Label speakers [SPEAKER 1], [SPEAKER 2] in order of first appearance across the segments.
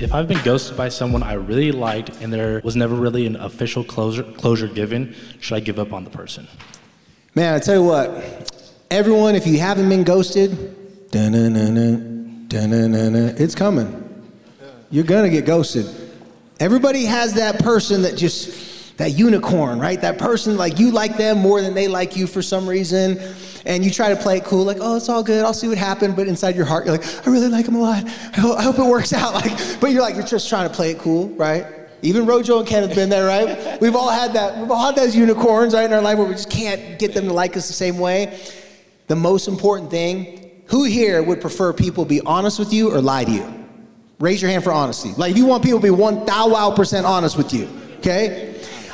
[SPEAKER 1] If I've been ghosted by someone I really liked and there was never really an official closure, closure given, should I give up on the person?
[SPEAKER 2] Man, I tell you what, everyone, if you haven't been ghosted, it's coming. You're gonna get ghosted. Everybody has that person that just, that unicorn, right? That person, like you like them more than they like you for some reason and you try to play it cool, like, oh, it's all good, I'll see what happens. But inside your heart, you're like, I really like them a lot. I hope, it works out. Like, but you're like, you're just trying to play it cool, right? Even Rojo and Ken have been there, right? We've all had that. We've all had those unicorns, right, in our life where we just can't get them to like us the same way. The most important thing, who here would prefer people be honest with you or lie to you? Raise your hand for honesty. Like, if you want people to be one thou wow percent honest with you, okay?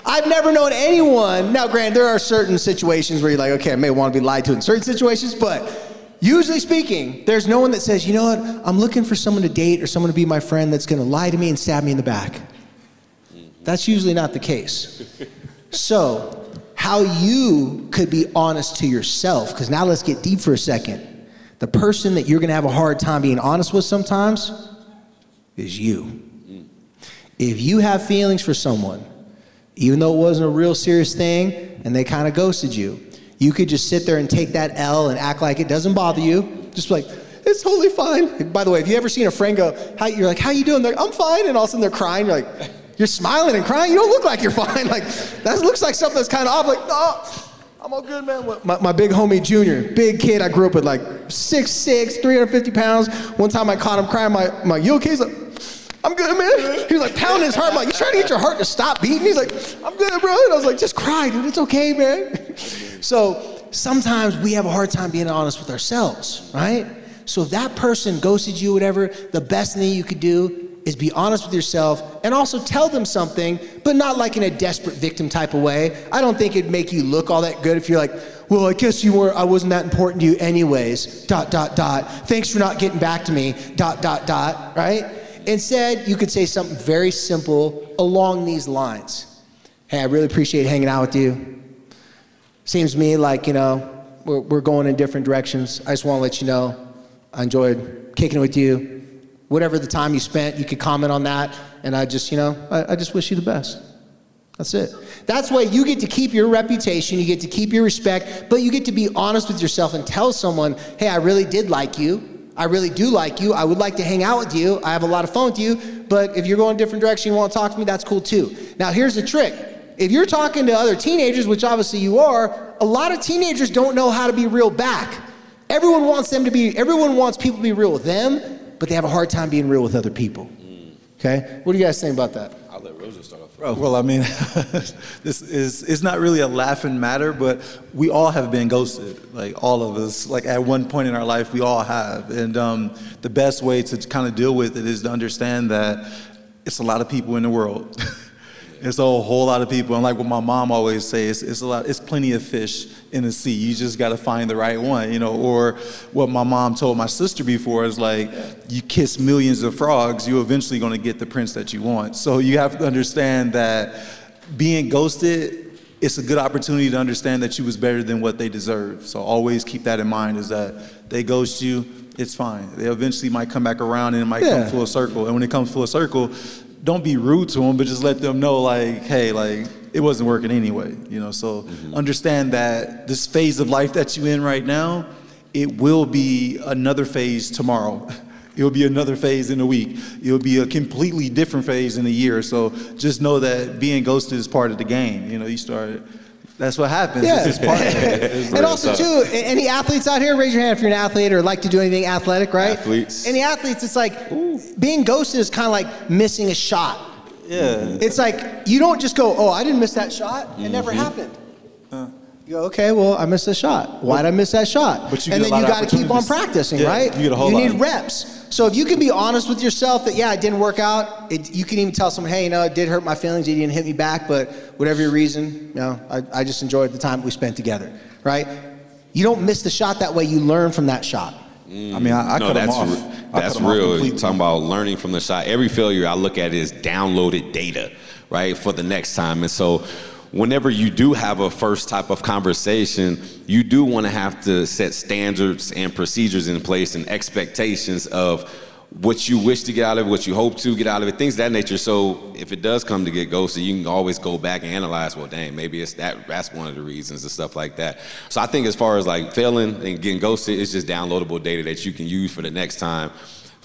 [SPEAKER 2] I've never known anyone. Now, granted, there are certain situations where you're like, okay, I may want to be lied to in certain situations, but usually speaking, there's no one that says, you know what, I'm looking for someone to date or someone to be my friend that's going to lie to me and stab me in the back. That's usually not the case. So, how you could be honest to yourself, because now let's get deep for a second. The person that you're going to have a hard time being honest with sometimes is you. If you have feelings for someone, even though it wasn't a real serious thing and they kind of ghosted you. You could just sit there and take that L and act like it doesn't bother you. Just like, it's totally fine. By the way, have you ever seen a friend go, how, you're like, how you doing? They're like, I'm fine. And all of a sudden they're crying. You're like, you're smiling and crying. You don't look like you're fine. Like, that looks like something that's kind of off. Like, oh, I'm all good, man. My, my big homie Junior, big kid I grew up with, like 6'6", 350 pounds. One time I caught him crying. My, my, you okay? He's like, I'm good, man. He was like pounding his heart. I'm like, you trying to get your heart to stop beating? He's like, I'm good, bro. And I was like, just cry, dude. It's okay, man. So sometimes we have a hard time being honest with ourselves, right? So if that person ghosted you, whatever, the best thing you could do is be honest with yourself and also tell them something, but not like in a desperate victim type of way. I don't think it'd make you look all that good if you're like, well, I guess you weren't, I wasn't that important to you anyways. Dot dot dot. Thanks for not getting back to me. Dot dot dot, right? Instead, you could say something very simple along these lines. Hey, I really appreciate hanging out with you. Seems to me like, you know, we're, we're going in different directions. I just want to let you know I enjoyed kicking it with you. Whatever the time you spent, you could comment on that. And I just, you know, I, I just wish you the best. That's it. That's why you get to keep your reputation, you get to keep your respect, but you get to be honest with yourself and tell someone, hey, I really did like you. I really do like you. I would like to hang out with you. I have a lot of fun with you. But if you're going a different direction, you want to talk to me, that's cool too. Now, here's the trick. If you're talking to other teenagers, which obviously you are, a lot of teenagers don't know how to be real back. Everyone wants them to be, everyone wants people to be real with them, but they have a hard time being real with other people. Mm. Okay? What do you guys think about that?
[SPEAKER 3] Well, I mean, this is it's not really a laughing matter, but we all have been ghosted. Like all of us, like at one point in our life, we all have. And um, the best way to kind of deal with it is to understand that it's a lot of people in the world. It's a whole lot of people, and like what my mom always says, it's, it's a lot. It's plenty of fish in the sea. You just got to find the right one, you know. Or what my mom told my sister before is like, you kiss millions of frogs, you're eventually going to get the prince that you want. So you have to understand that being ghosted, it's a good opportunity to understand that you was better than what they deserve. So always keep that in mind. Is that they ghost you, it's fine. They eventually might come back around and it might yeah. come full circle. And when it comes full circle, don't be rude to them, but just let them know like, hey, like it wasn't working anyway. You know, so mm-hmm. understand that this phase of life that you're in right now, it will be another phase tomorrow. It'll be another phase in a week. It'll be a completely different phase in a year. So just know that being ghosted is part of the game. You know, you start that's what happens.
[SPEAKER 2] Yeah. It's part of it. and also, too, any athletes out here, raise your hand if you're an athlete or like to do anything athletic, right?
[SPEAKER 4] Athletes.
[SPEAKER 2] Any athletes, it's like Ooh. being ghosted is kind of like missing a shot.
[SPEAKER 3] Yeah.
[SPEAKER 2] It's like you don't just go, oh, I didn't miss that shot. It mm-hmm. never happened. You go, okay, well, I missed a shot. Why'd I miss that shot?
[SPEAKER 3] But you
[SPEAKER 2] and then you got to keep on practicing,
[SPEAKER 3] Yeah,
[SPEAKER 2] right?
[SPEAKER 3] you get a whole lot
[SPEAKER 2] need reps. So if you can be honest with yourself that yeah, it didn't work out. It, you can even tell someone, hey, you know, it did hurt my feelings. You didn't hit me back, but whatever your reason, you know, I, I just enjoyed the time we spent together, right? You don't miss the shot that way. You learn from that shot.
[SPEAKER 3] I mean, I, I
[SPEAKER 5] no,
[SPEAKER 3] cut them
[SPEAKER 5] that's
[SPEAKER 3] off.
[SPEAKER 5] re-
[SPEAKER 3] I
[SPEAKER 5] that's
[SPEAKER 3] cut 'em off
[SPEAKER 5] real.
[SPEAKER 3] completely.
[SPEAKER 5] Talking about learning from the shot. Every failure I look at is downloaded data, right, for the next time. And so, whenever you do have a first type of conversation, you do want to have to set standards and procedures in place and expectations of what you wish to get out of it, what you hope to get out of it, things of that nature. So if it does come to get ghosted, you can always go back and analyze, well, dang, maybe it's that that's one of the reasons and stuff like that. So I think as far as like failing and getting ghosted, it's just downloadable data that you can use for the next time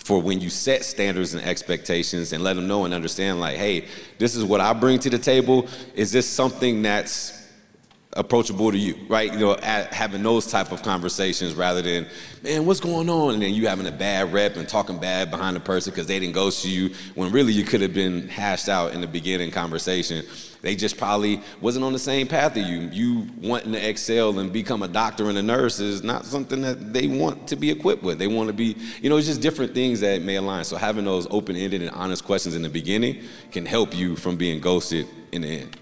[SPEAKER 5] for when you set standards and expectations and let them know and understand like, hey, this is what I bring to the table. Is this something that's approachable to you, right? You know, at, having those type of conversations rather than, man, what's going on? And then you having a bad rep and talking bad behind the person because they didn't ghost you when really you could have been hashed out in the beginning conversation. They just probably wasn't on the same path as you. You wanting to excel and become a doctor and a nurse is not something that they want to be equipped with. They want to be, you know, it's just different things that may align. So having those open-ended and honest questions in the beginning can help you from being ghosted in the end.